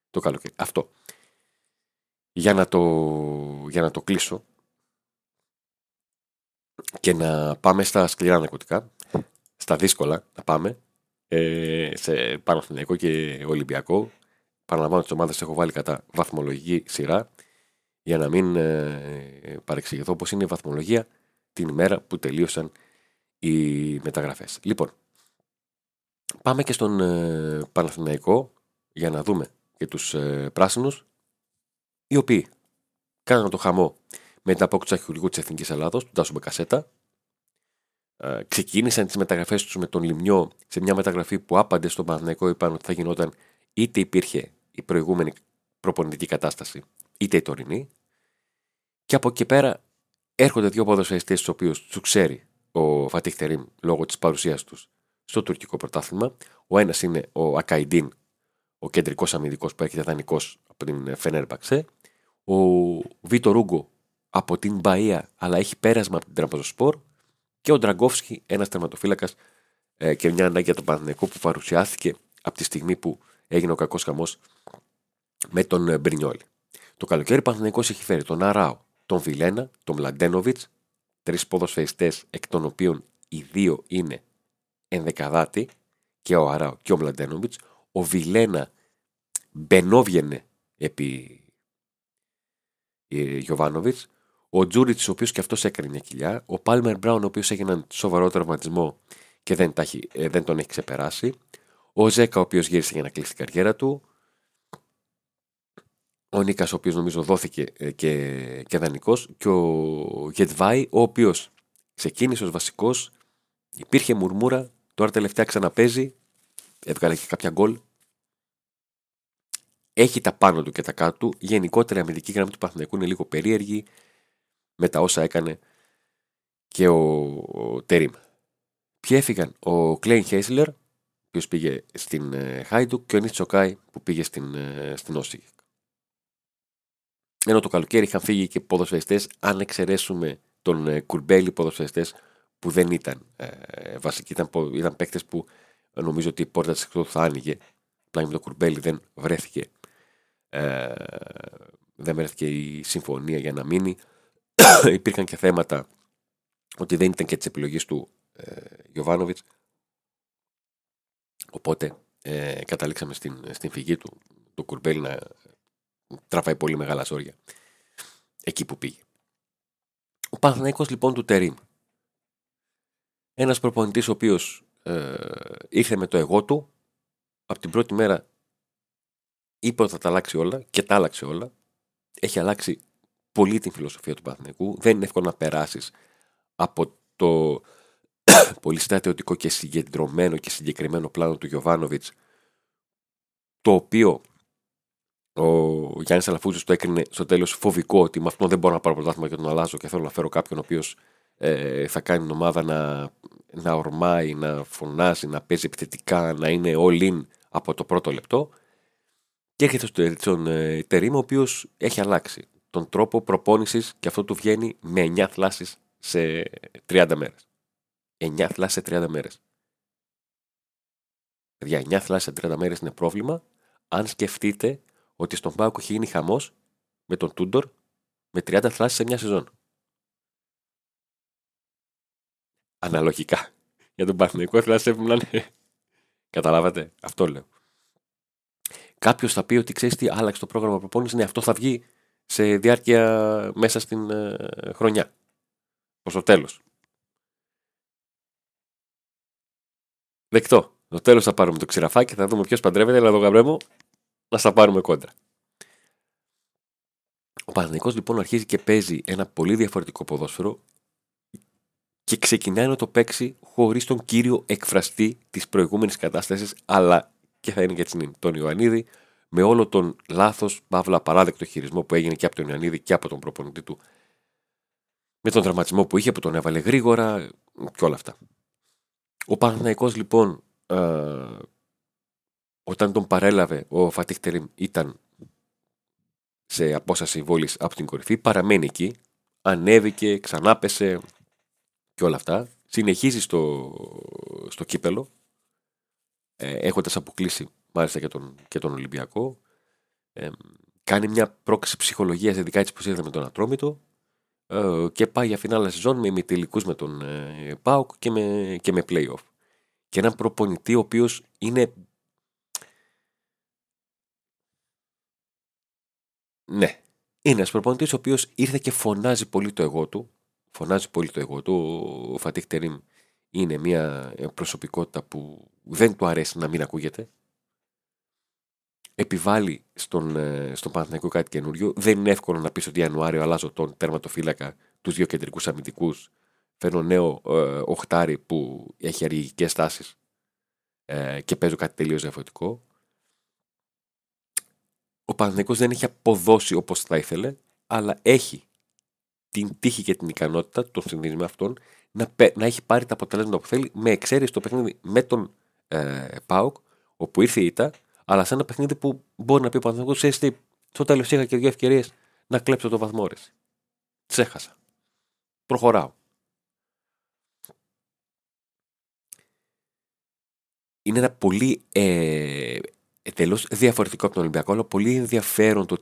το καλοκαίρι. Αυτό. Για να το, για να το κλείσω και να πάμε στα σκληρά ναρκωτικά, στα δύσκολα να πάμε, ε, σε Παναθηναϊκό και Ολυμπιακό. Παραλαμβάνω τις ομάδες έχω βάλει κατά βαθμολογική σειρά για να μην ε, παρεξηγηθώ πώς είναι η βαθμολογία την ημέρα που τελείωσαν οι μεταγραφές. Λοιπόν, πάμε και στον ε, Παναθηναϊκό για να δούμε και τους ε, πράσινους οι οποίοι κάνανε το χαμό με την απόκτηση αρχηγού της Εθνικής Ελλάδος, του Τάσου Μπεκασέτα, ε, ξεκίνησαν τις μεταγραφές τους με τον Λιμιό σε μια μεταγραφή που άπαντε στον Παναθηναϊκό είπαν ότι θα γινόταν είτε υπήρχε η προηγούμενη προπονητική κατάσταση, είτε η τωρινή. Και από εκεί πέρα έρχονται δύο ποδοσφαιριστές τους οποίους τους ξέρει ο Φατίχ Τερήμ λόγω της παρουσίας τους στο τουρκικό πρωτάθλημα. Ο ένας είναι ο Ακαϊντίν, ο κεντρικός αμυντικός που έρχεται δανεικός από από την Φενέρμπαξε. Ο Βίτο Ρούγκο από την Μπαία, αλλά έχει πέρασμα από την Τραμπαζοσπορ. Και ο Ντραγκόφσκι, ένας τερματοφύλακας ε, και μια ανάγκη για τον Παναθηναϊκό που παρουσιάστηκε από τη στιγμή που έγινε ο κακός χαμός με τον ε, Μπρινιόλη. Το καλοκαίρι ο Παναθηναϊκός έχει φέρει τον Αράο, τον Βιλένα, τον Μλαντένοβιτς, τρεις ποδοσφαιριστές εκ των οποίων οι δύο είναι ενδεκαδάτη και ο Αράο και ο Μλαντένοβιτς. Ο Βιλένα μπενόβγαινε επί Γιωβάνοβιτς. Ο Τζούριτ, ο οποίος και αυτός έκανε μια κοιλιά. Ο Πάλμερ Μπράουν, ο οποίος έχει έναν σοβαρό τραυματισμό και δεν, ε, δεν τον έχει ξεπεράσει. Ο Ζέκα, ο οποίος γύρισε για να κλείσει την καριέρα του. Ο Νίκας, ο οποίος νομίζω δόθηκε ε, και, και δανεικός. Και ο Γετβάη, ο οποίος ξεκίνησε ως βασικός. Υπήρχε μουρμούρα, τώρα τελευταία ξαναπέζει. Έβγαλε και κάποια γκολ. Έχει τα πάνω του και τα κάτω του. Γενικότερα η αμυντική γραμμή του Παθηναϊκού είναι λίγο περίεργη με τα όσα έκανε και ο, ο Τερίμ. Ποιοι έφυγαν, ο Κλέιν Χέισλερ, ο οποίος πήγε στην ε, Χάιντουκ, και ο Νίτ Σοκάη που πήγε στην, ε, στην Όσιγεκ. Ενώ το καλοκαίρι είχαν φύγει και ποδοσφαιριστές, αν εξαιρέσουμε τον ε, Κουρμπέλη ποδοσφαιριστές που δεν ήταν ε, βασικοί, ήταν, ήταν παίκτες που νομίζω ότι η πόρτα της εκτός θα άνοιγε. Πλάι με τον Κουρμπέλη δεν βρέθηκε. Ε, δεν βρέθηκε η συμφωνία για να μείνει. Υπήρχαν και θέματα ότι δεν ήταν και τη επιλογή του ε, Οπότε ε, καταλήξαμε στην, στην φυγή του, του Κουρμπέλη να τραβάει πολύ μεγάλα ζόρια εκεί που πήγε. Ο Παναθηναϊκός λοιπόν του Τερίμ. Ένας προπονητής ο οποίος ε, ήρθε με το εγώ του από την πρώτη μέρα είπε ότι θα τα αλλάξει όλα και τα άλλαξε όλα. Έχει αλλάξει πολύ την φιλοσοφία του Παναθηναϊκού. Δεν είναι εύκολο να περάσεις από το πολύ στρατιωτικό και συγκεντρωμένο και συγκεκριμένο πλάνο του Γιωβάνοβιτς το οποίο ο Γιάννης Αλαφούζη το έκρινε στο τέλος φοβικό ότι με αυτό δεν μπορώ να πάρω πρωτάθλημα και τον αλλάζω και θέλω να φέρω κάποιον ο οποίος ε, θα κάνει την ομάδα να, να ορμάει, να φωνάζει, να παίζει επιθετικά, να είναι all in από το πρώτο λεπτό. Και έρχεται στον ε, Τερήμ, ο οποίος έχει αλλάξει τον τρόπο προπόνησης και αυτό του βγαίνει με 9 θλάσεις σε 30 μέρες. 9 θλάσεις σε 30 μέρες. Για 9 θλάσεις σε 30 μέρες είναι πρόβλημα αν σκεφτείτε ότι στον Πάοκ έχει γίνει χαμός με τον Τούντορ με 30 θλάσει σε μια σεζόν. Αναλογικά. Για τον Παναθηναϊκό θλάσει έπρεπε να είναι. Καταλάβατε. Αυτό λέω. Κάποιος θα πει ότι ξέρεις τι, άλλαξε το πρόγραμμα προπόνησης. Ναι, αυτό θα βγει σε διάρκεια μέσα στην ε, χρονιά. Προς το τέλος. Δεκτό. Το τέλος θα πάρουμε το ξηραφάκι, θα δούμε ποιος παντρεύεται, αλλά το γαμπρέμο να στα πάρουμε κόντρα. Ο Παναθηναϊκός λοιπόν αρχίζει και παίζει ένα πολύ διαφορετικό ποδόσφαιρο και ξεκινάει να το παίξει χωρίς τον κύριο εκφραστή της προηγούμενης κατάστασης, αλλά και θα είναι και έτσι τον Ιωαννίδη, με όλο τον λάθος, παύλα παράδεκτο χειρισμό που έγινε και από τον Ιωαννίδη και από τον προπονητή του, με τον δραματισμό που είχε, που τον έβαλε γρήγορα και όλα αυτά. Ο Παναθηναϊκός λοιπόν ε, όταν τον παρέλαβε ο Φατίχ ήταν σε απόσταση βόλης από την κορυφή, παραμένει εκεί, ανέβηκε, ξανάπεσε και όλα αυτά. Συνεχίζει στο, στο κύπελο, ε, έχοντας αποκλείσει μάλιστα και τον, και τον Ολυμπιακό. Ε, κάνει μια πρόκληση ψυχολογίας, ειδικά έτσι που είδαμε με τον Ατρόμητο ε, και πάει για φινάλα σεζόν με ημιτελικούς με τον ε, ΠΑΟΚ και με, και με play Και έναν προπονητή ο οποίος είναι Ναι. Είναι ένας προπονητής ο οποίος ήρθε και φωνάζει πολύ το εγώ του. Φωνάζει πολύ το εγώ του. Ο Φατίχ Τερήμ είναι μια προσωπικότητα που δεν του αρέσει να μην ακούγεται. Επιβάλλει στον, ε, στον Παναθηναϊκό κάτι καινούριο. Δεν είναι εύκολο να πεις ότι Ιανουάριο αλλάζω τον τερματοφύλακα, τους δύο κεντρικούς αμυντικούς. Φέρνω νέο ε, οχτάρι που έχει αργικές τάσεις ε, και παίζω κάτι τελείως διαφορετικό ο Παναθηναϊκός δεν έχει αποδώσει όπως θα ήθελε, αλλά έχει την τύχη και την ικανότητα, τον συνδυασμό με αυτόν, να, να έχει πάρει τα αποτελέσματα που θέλει, με εξαίρεση το παιχνίδι με τον ε, ΠΑΟΚ, όπου ήρθε η ήττα, αλλά σε ένα παιχνίδι που μπορεί να πει ο Παναθηναϊκός, ξέρεις Στο τέλος είχα και δύο ευκαιρίες να κλέψω το βαθμό ρε. Τσέχασα. Προχωράω. Είναι ένα πολύ ε, εντελώ διαφορετικό από τον Ολυμπιακό, αλλά πολύ ενδιαφέρον το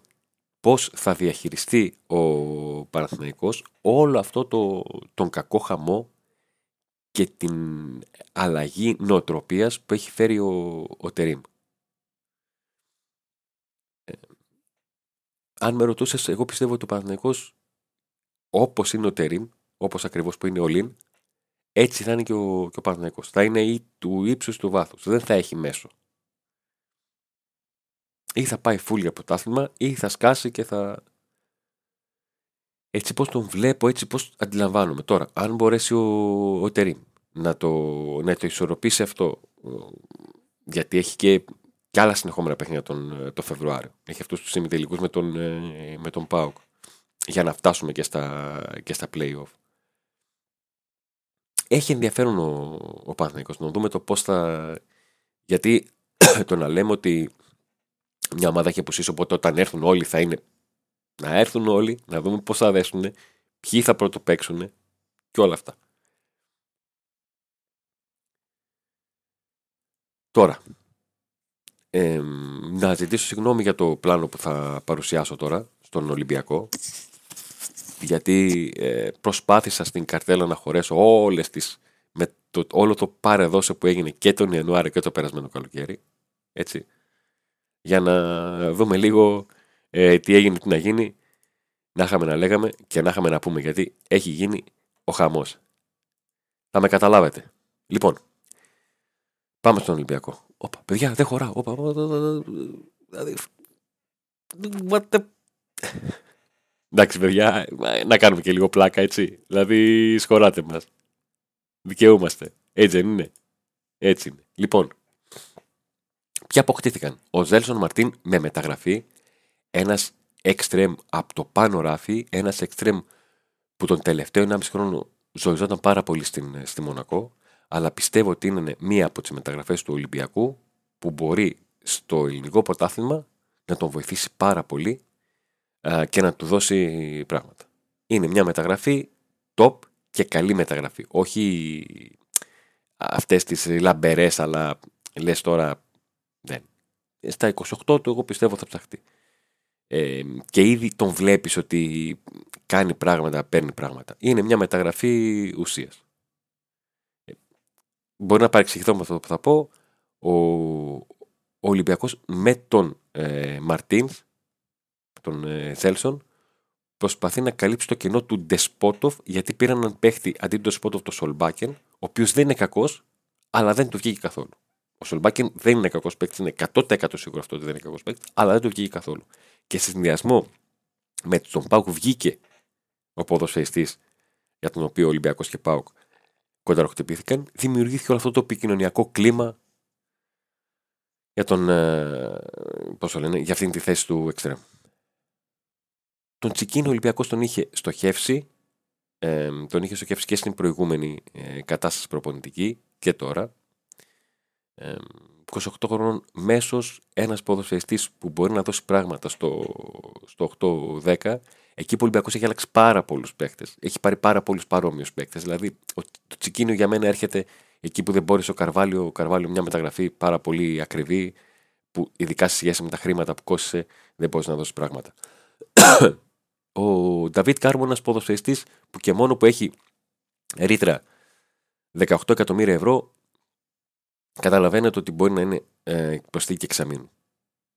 πώς θα διαχειριστεί ο Παναθηναϊκός όλο αυτό το, τον κακό χαμό και την αλλαγή νοοτροπίας που έχει φέρει ο, ο Τερίμ. Ε, αν με ρωτούσες, εγώ πιστεύω ότι ο Παναθηναϊκός όπως είναι ο Τερίμ, όπως ακριβώς που είναι ο Λίν, έτσι θα είναι και ο, και ο Παναθηναϊκός. Θα είναι ή του ύψους του βάθους. Δεν θα έχει μέσο ή θα πάει φούλη από το άθλημα ή θα σκάσει και θα... Έτσι πώς τον βλέπω, έτσι πώς αντιλαμβάνομαι. Τώρα, αν μπορέσει ο, ο Τερίμ να το, να το ισορροπήσει αυτό, γιατί έχει και, και άλλα συνεχόμενα παιχνίδια τον, το Φεβρουάριο. Έχει αυτούς τους ημιτελικούς με τον, ε, με τον ΠΑΟΚ για να φτάσουμε και στα, και στα play-off. Έχει ενδιαφέρον ο, ο Παναθηναϊκός να δούμε το πώς θα... Γιατί το να λέμε ότι μια ομάδα έχει αποσύσει, οπότε όταν έρθουν όλοι θα είναι να έρθουν όλοι, να δούμε πώς θα δέσουν, ποιοι θα πρώτο παίξουν και όλα αυτά. Τώρα, ε, να ζητήσω συγγνώμη για το πλάνο που θα παρουσιάσω τώρα στον Ολυμπιακό γιατί ε, προσπάθησα στην καρτέλα να χωρέσω όλες τις με το, όλο το πάρε δώσε που έγινε και τον Ιανουάριο και το περασμένο καλοκαίρι έτσι για να δούμε λίγο ε, τι έγινε, τι να γίνει, να είχαμε να λέγαμε και να είχαμε να πούμε γιατί έχει γίνει ο χαμός. Θα με καταλάβετε. Λοιπόν, πάμε στον Ολυμπιακό. Όπα, παιδιά, δεν χωράω. Όπα, δηλαδή, Εντάξει, παιδιά, να κάνουμε και λίγο πλάκα, έτσι. Δηλαδή, σχωράτε μας. Δικαιούμαστε. Έτσι δεν είναι. Έτσι είναι. Λοιπόν, Ποιοι αποκτήθηκαν. Ο Ζέλσον Μαρτίν με μεταγραφή, ένας εξτρέμ από το πάνω ράφι, ένας εξτρέμ που τον τελευταίο 1,5 χρόνο ζωιζόταν πάρα πολύ στην, στη Μονακό, αλλά πιστεύω ότι είναι μία από τις μεταγραφές του Ολυμπιακού που μπορεί στο ελληνικό πρωτάθλημα να τον βοηθήσει πάρα πολύ α, και να του δώσει πράγματα. Είναι μια μεταγραφή top και καλή μεταγραφή. Όχι αυτές τις λαμπερές, αλλά λες τώρα δεν. Ε, στα 28 του εγώ πιστεύω θα ψαχτεί. Ε, και ήδη τον βλέπεις ότι κάνει πράγματα, παίρνει πράγματα. Είναι μια μεταγραφή ουσίας. Ε, μπορεί να παρεξηγηθώ με αυτό που θα πω. Ο, ο Ολυμπιακός με τον ε, Μαρτίνς, τον ε, Θέλσον, προσπαθεί να καλύψει το κενό του Ντεσπότοφ γιατί πήραν έναν παίχτη αντί του Ντεσπότοφ το Σολμπάκεν, ο οποίος δεν είναι κακός, αλλά δεν του βγήκε καθόλου. Ο Σολμπάκιν δεν είναι κακός παίκτης, είναι 100% σίγουρο αυτό ότι δεν είναι κακός παίκτης, αλλά δεν του βγήκε καθόλου. Και σε συνδυασμό με τον Πάουκ βγήκε ο ποδοσφαιριστής για τον οποίο ο Ολυμπιακός και Πάουκ κονταροχτυπήθηκαν, δημιουργήθηκε όλο αυτό το επικοινωνιακό κλίμα για, τον, ε, πώς λένε, για αυτήν τη θέση του εξτρέμ. Τον Τσικίνο ο Ολυμπιακός τον είχε στοχεύσει, ε, τον είχε στοχεύσει και στην προηγούμενη ε, κατάσταση προπονητική και τώρα. 28 χρονών μέσος ένας ποδοσφαιριστής που μπορεί να δώσει πράγματα στο, στο 8-10. Εκεί που ο Ολυμπιακός έχει αλλάξει πάρα πολλούς παίχτε. Έχει πάρει πάρα πολλούς παρόμοιους παίχτε. Δηλαδή, το τσικίνιο για μένα έρχεται εκεί που δεν μπόρεσε ο Καρβάλιο. Ο Καρβάλιο μια μεταγραφή πάρα πολύ ακριβή, που ειδικά σε σχέση με τα χρήματα που κόστησε, δεν μπορεί να δώσει πράγματα. ο Νταβίτ Κάρμο, ένα ποδοσφαιριστής που και μόνο που έχει ρήτρα 18 εκατομμύρια ευρώ, καταλαβαίνετε ότι μπορεί να είναι ε, προσθήκη εξαμήνου.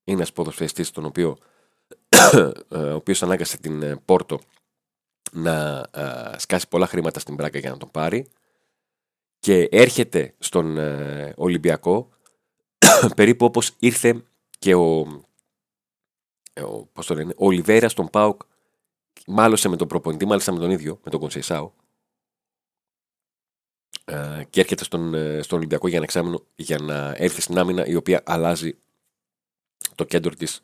Είναι ένας ποδοσφαιριστής τον οποίο ε, ο οποίος ανάγκασε την ε, Πόρτο να ε, σκάσει πολλά χρήματα στην πράκα για να τον πάρει και έρχεται στον Ολυμπιακό περίπου όπως ήρθε και ο, ο, πώς το λένε, ο Ολιβέρας στον ΠΑΟΚ μάλωσε με τον προπονητή, μάλιστα με τον ίδιο, με τον Κονσεϊσάο ε, και έρχεται στον, ε, στον Ολυμπιακό για ένα εξάμηνο για να έρθει στην άμυνα η οποία αλλάζει το κέντρο της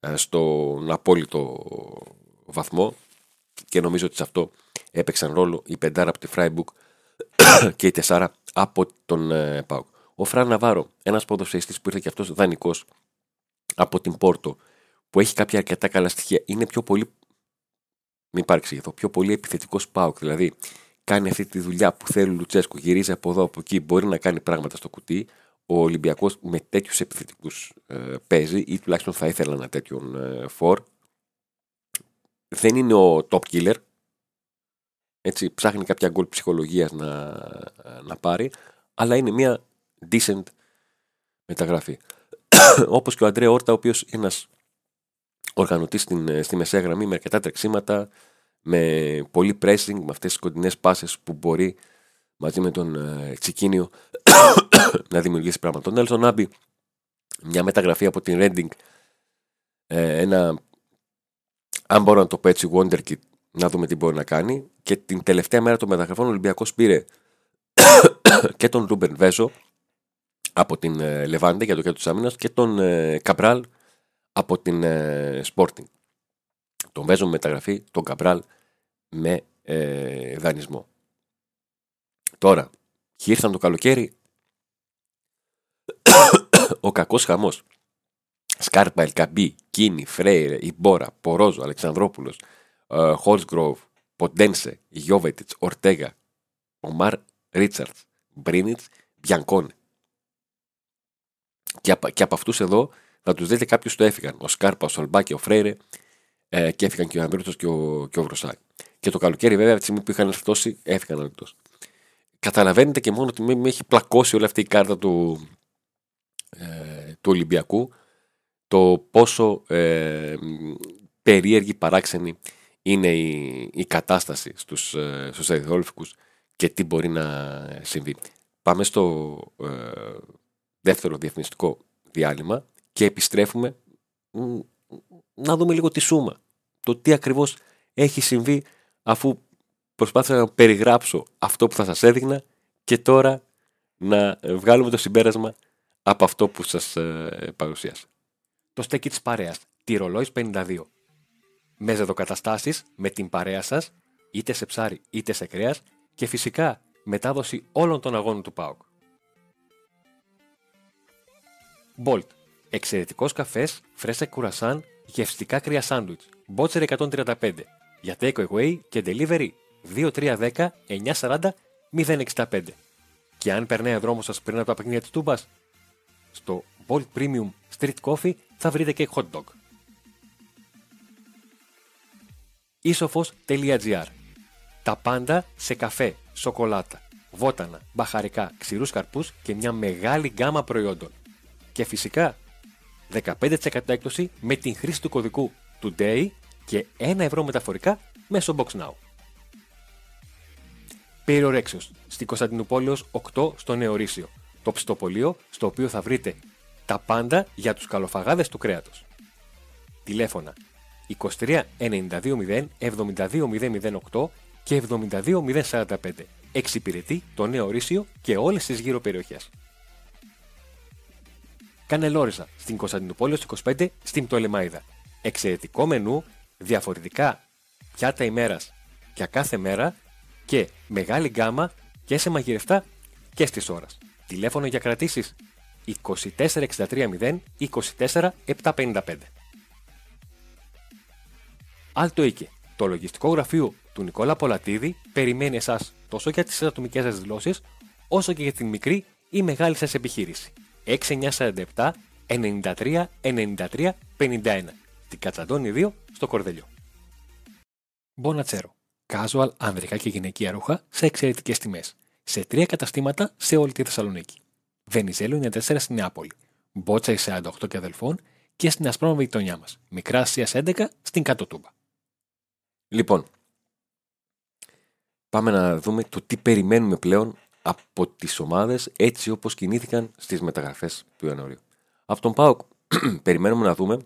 ε, στον απόλυτο βαθμό και νομίζω ότι σε αυτό έπαιξαν ρόλο η πεντάρα από τη Φράιμπουργκ και η τεσσάρα από τον ε, ΠΑΟΚ. Ο Φραν Ναβάρο, ένας ποδοσφαιριστής που ήρθε και αυτός δανεικός από την Πόρτο που έχει κάποια αρκετά καλά στοιχεία. Είναι πιο πολύ. Μην υπάρξει εδώ. Πιο πολύ επιθετικός Πάουκ. Δηλαδή κάνει αυτή τη δουλειά που θέλει ο Λουτσέσκου, γυρίζει από εδώ από εκεί, μπορεί να κάνει πράγματα στο κουτί. Ο Ολυμπιακός με τέτοιους επιθετικούς ε, παίζει ή τουλάχιστον θα ήθελα ένα τέτοιον ε, φορ. Δεν είναι ο top killer. Έτσι, ψάχνει κάποια γκολ ψυχολογίας να, να πάρει, αλλά είναι μια decent μεταγραφή. Όπως και ο Αντρέα Όρτα, ο οποίος είναι ένας οργανωτής στη μεσαία γραμμή με αρκετά τρεξίματα, με πολύ pressing, με αυτές τις κοντινές πάσες που μπορεί μαζί με τον ε, Τσικίνιο να δημιουργήσει πράγματα. Τον Έλσον Άμπι, μια μεταγραφή από την Reading, ε, ένα, αν μπορώ να το πω έτσι, Wonderkid, να δούμε τι μπορεί να κάνει. Και την τελευταία μέρα των μεταγραφών ο Ολυμπιακός πήρε και τον Ρούμπερν Βέζο από την ε, Λεβάντε για το κέντρο της άμυνας και τον ε, Καμπράλ από την ε, Sporting τον Βέζο με μεταγραφή, τον Καμπράλ με ε, δανεισμό. Τώρα, ήρθαν το καλοκαίρι, ο κακός χαμός. Σκάρπα, Ελκαμπή, Κίνη, Φρέιρε, Ιμπόρα, Πορόζο, Αλεξανδρόπουλος, ε, Χόλσγκροβ, Ποντένσε, Γιώβετιτς, Ορτέγα, Ομάρ Ρίτσαρτς, Μπρίνιτς, Μπιανκόνε. Και, και από αυτούς εδώ θα τους δείτε κάποιους το έφυγαν. Ο Σκάρπα, ο Σολμπάκη, ο Φρέιρε, ε, και έφυγαν και ο Ανδρούτσο και ο, και ο Βροσάκη. Και το καλοκαίρι, βέβαια, από τη στιγμή που είχαν εκτό, έφυγαν εκτό. Καταλαβαίνετε και μόνο ότι με έχει πλακώσει όλη αυτή η κάρτα του, ε, του Ολυμπιακού το πόσο ε, περίεργη, παράξενη είναι η, η κατάσταση στους, ε, στους και τι μπορεί να συμβεί. Πάμε στο ε, δεύτερο διαφημιστικό διάλειμμα και επιστρέφουμε να δούμε λίγο τη σούμα. Το τι ακριβώς έχει συμβεί αφού προσπάθησα να περιγράψω αυτό που θα σας έδειχνα και τώρα να βγάλουμε το συμπέρασμα από αυτό που σας ε, παρουσίασα. Το στέκι της παρέας, τη ρολόης 52. Με ζεδοκαταστάσεις, με την παρέα σας, είτε σε ψάρι είτε σε κρέας και φυσικά μετάδοση όλων των αγώνων του ΠΑΟΚ. Bolt. Εξαιρετικός καφές, φρέσα κουρασάν γευστικά κρύα σάντουιτς, Μπότσερ 135, για take away και delivery 2310 940 065. Και αν περνάει ο δρόμος σας πριν από τα παιχνίδια της Τούμπας, στο Bolt Premium Street Coffee θα βρείτε και hot dog. Isofos.gr Τα πάντα σε καφέ, σοκολάτα, βότανα, μπαχαρικά, ξηρούς καρπούς και μια μεγάλη γκάμα προϊόντων. Και φυσικά 15% έκπτωση με την χρήση του κωδικού TODAY και 1 ευρώ μεταφορικά μέσω BoxNow. Περιορέξεως, στην Κωνσταντινούπολεως 8 στο Νεορίσιο, το ψητοπολείο στο οποίο θα βρείτε τα πάντα για τους καλοφαγάδες του κρέατος. Τηλέφωνα 23 92 0 και 72 Εξυπηρετεί το Νέο Ρήσιο και όλες τις γύρω περιοχές. Κανελόριζα στην Κωνσταντινούπολη 25 στην Πτολεμάιδα. Εξαιρετικό μενού, διαφορετικά πιάτα ημέρας για κάθε μέρα και μεγάλη γκάμα και σε μαγειρευτά και στις ώρες. Τηλέφωνο για κρατήσεις 24630 24755. Άλτο Οίκε, το λογιστικό γραφείο του Νικόλα Πολατίδη περιμένει εσάς τόσο για τις ατομικές σας δηλώσεις, όσο και για την μικρή ή μεγάλη σας επιχείρηση. 6947 93 93 51. Την Κατσαντώνη 2 στο Κορδελιό. Μπονατσέρο. Casual ανδρικά και γυναικεία ρούχα σε εξαιρετικές τιμές. Σε τρία καταστήματα σε όλη τη Θεσσαλονίκη. Βενιζέλο 94 στην Νεάπολη. Μπότσα 48 και αδελφών και στην Ασπρόμαβη γειτονιά μας. Μικρά Ασία 11 στην Κατοτούμπα. Λοιπόν, πάμε να δούμε το τι περιμένουμε πλέον από τις ομάδες έτσι όπως κινήθηκαν στις μεταγραφές του Ιανουαρίου. Από τον Πάοκ περιμένουμε να δούμε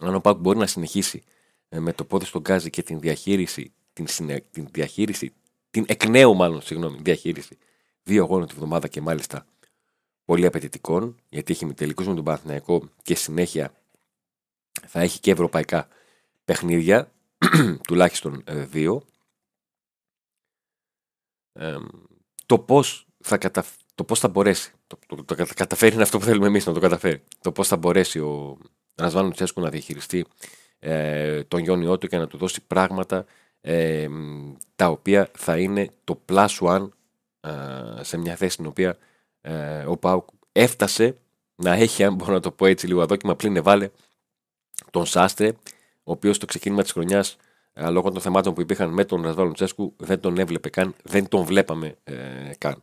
αν ο Πάοκ μπορεί να συνεχίσει ε, με το πόδι στον γκάζι και την διαχείριση, την, την διαχείριση, την εκ νέου μάλλον, συγγνώμη, διαχείριση δύο αγώνων τη βδομάδα και μάλιστα πολύ απαιτητικών, γιατί έχει τελικούς με τον Παναθηναϊκό και συνέχεια θα έχει και ευρωπαϊκά παιχνίδια, τουλάχιστον ε, δύο το πώς θα, κατα... το πώς θα μπορέσει. Το, το, το, καταφέρει είναι αυτό που θέλουμε εμείς να το καταφέρει. Το πώς θα μπορέσει ο, Ρασβάν Λουτσέσκου να διαχειριστεί ε, τον Γιόνιό του και να του δώσει πράγματα ε, τα οποία θα είναι το plus one ε, σε μια θέση στην οποία ε, ο Πάουκ έφτασε να έχει, αν μπορώ να το πω έτσι λίγο αδόκιμα, πλην εβάλε τον Σάστρε, ο οποίος στο ξεκίνημα της χρονιάς, ε, λόγω των θεμάτων που υπήρχαν με τον Ρασβάλλον Τσέσκου, δεν τον έβλεπε καν, δεν τον βλέπαμε ε, καν.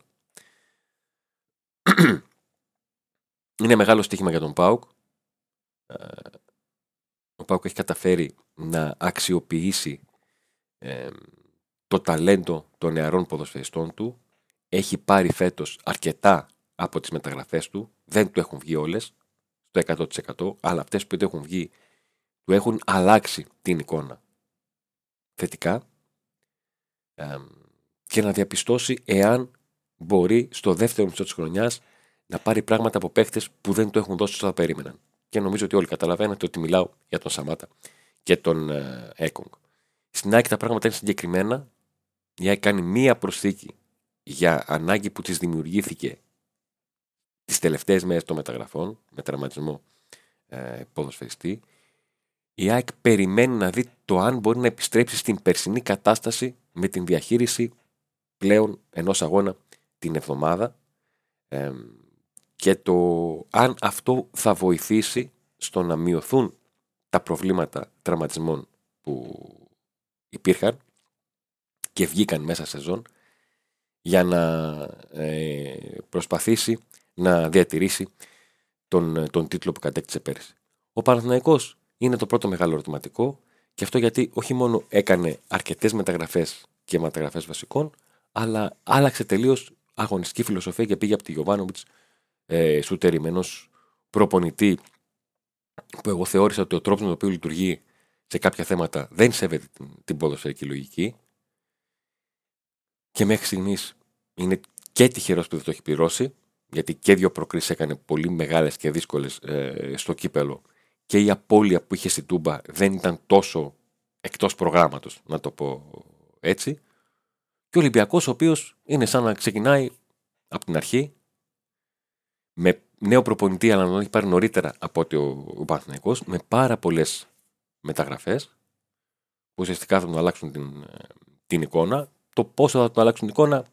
Είναι μεγάλο στοίχημα για τον Πάουκ. Ε, ο Πάουκ έχει καταφέρει να αξιοποιήσει ε, το ταλέντο των νεαρών ποδοσφαιριστών του. Έχει πάρει φέτος αρκετά από τις μεταγραφές του. Δεν του έχουν βγει όλες, στο 100% αλλά αυτές που του έχουν βγει του έχουν αλλάξει την εικόνα θετικά και να διαπιστώσει εάν μπορεί στο δεύτερο μισό της χρονιάς να πάρει πράγματα από παίχτε που δεν το έχουν δώσει όσο θα περίμεναν. Και νομίζω ότι όλοι καταλαβαίνετε ότι μιλάω για τον Σαμάτα και τον ε, Έκογκ. Στην ΑΕΚ τα πράγματα είναι συγκεκριμένα. Η ΑΕΚ κάνει μία προσθήκη για ανάγκη που της δημιουργήθηκε τις τελευταίες μέρες των μεταγραφών, με τραυματισμό ε, ποδοσφαιριστή. Η ΑΕΚ περιμένει να δει το αν μπορεί να επιστρέψει στην περσινή κατάσταση με την διαχείριση πλέον ενός αγώνα την εβδομάδα και το αν αυτό θα βοηθήσει στο να μειωθούν τα προβλήματα τραυματισμών που υπήρχαν και βγήκαν μέσα σε ζών για να ε, προσπαθήσει να διατηρήσει τον, τον τίτλο που κατέκτησε πέρυσι. Ο Παναθηναϊκός είναι το πρώτο μεγάλο ερωτηματικό και αυτό γιατί όχι μόνο έκανε αρκετές μεταγραφές και μεταγραφές βασικών αλλά άλλαξε τελείως αγωνιστική φιλοσοφία και πήγε από τη Γιωβάνοβιτς ε, σουτερημένο προπονητή που εγώ θεώρησα ότι ο τρόπος με τον οποίο λειτουργεί σε κάποια θέματα δεν σέβεται την, την ποδοσφαιρική λογική. Και μέχρι στιγμής είναι και τυχερός που δεν το έχει πληρώσει, γιατί και δύο προκρίσεις έκανε πολύ μεγάλες και δύσκολες ε, στο κύπελο. Και η απώλεια που είχε στην Τούμπα δεν ήταν τόσο εκτός προγράμματος, να το πω έτσι. Και ο Ολυμπιακός, ο οποίος είναι σαν να ξεκινάει από την αρχή με νέο προπονητή, αλλά να τον έχει πάρει νωρίτερα από ότι ο, ο με πάρα πολλές μεταγραφές που ουσιαστικά θα τον αλλάξουν την, την εικόνα. Το πόσο θα τον αλλάξουν την εικόνα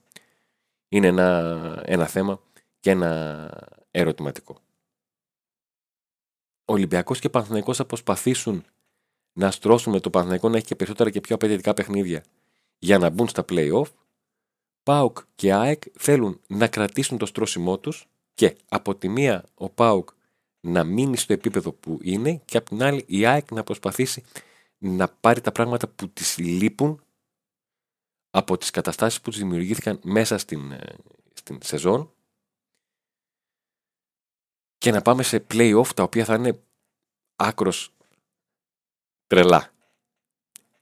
είναι ένα, ένα θέμα και ένα ερωτηματικό. Ο Ολυμπιακός και ο Παναθηναϊκός θα προσπαθήσουν να στρώσουν με το Παναθηναϊκό να έχει και περισσότερα και πιο απαιτητικά παιχνίδια για να μπουν στα play-off. ΠΑΟΚ και ΑΕΚ θέλουν να κρατήσουν το στρώσιμό τους και από τη μία ο Πάουκ να μείνει στο επίπεδο που είναι και από την άλλη η ΑΕΚ να προσπαθήσει να πάρει τα πράγματα που της λείπουν από τις καταστάσεις που της δημιουργήθηκαν μέσα στην, ε, στην σεζόν και να πάμε σε play-off τα οποία θα είναι άκρος τρελά.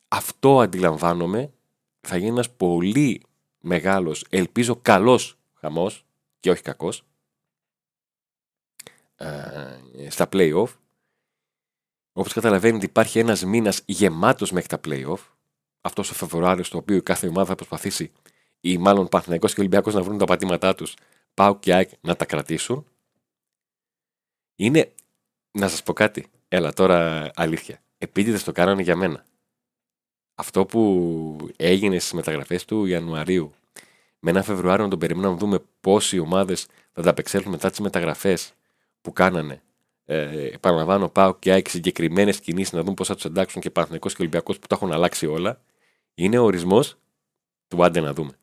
Αυτό αντιλαμβάνομαι θα γίνει ένας πολύ μεγάλος, ελπίζω καλός χαμός και όχι κακός ε, στα play-off. Όπως καταλαβαίνετε υπάρχει ένας μήνας γεμάτος μέχρι τα play-off. Αυτός ο Φεβρουάριος στο οποίο κάθε ομάδα θα προσπαθήσει ή μάλλον Παναθηναϊκός και Ολυμπιακός να βρουν τα πατήματά τους Πάω και ΑΕΚ να τα κρατήσουν. Είναι, να σας πω κάτι, έλα τώρα αλήθεια. Επίτηδες το κάνανε για μένα. Αυτό που έγινε στις μεταγραφές του Ιανουαρίου με ένα Φεβρουάριο να τον περιμένουμε να δούμε πόσοι ομάδες θα τα απεξέλθουν μετά τις μεταγραφές που κάνανε. Ε, επαναλαμβάνω, πάω και ΑΕΚ συγκεκριμένες κινήσεις να δουν πώς θα τους εντάξουν και Παναθυνικό και Ολυμπιακός που τα έχουν αλλάξει όλα. Είναι ο ορισμός του άντε να δούμε.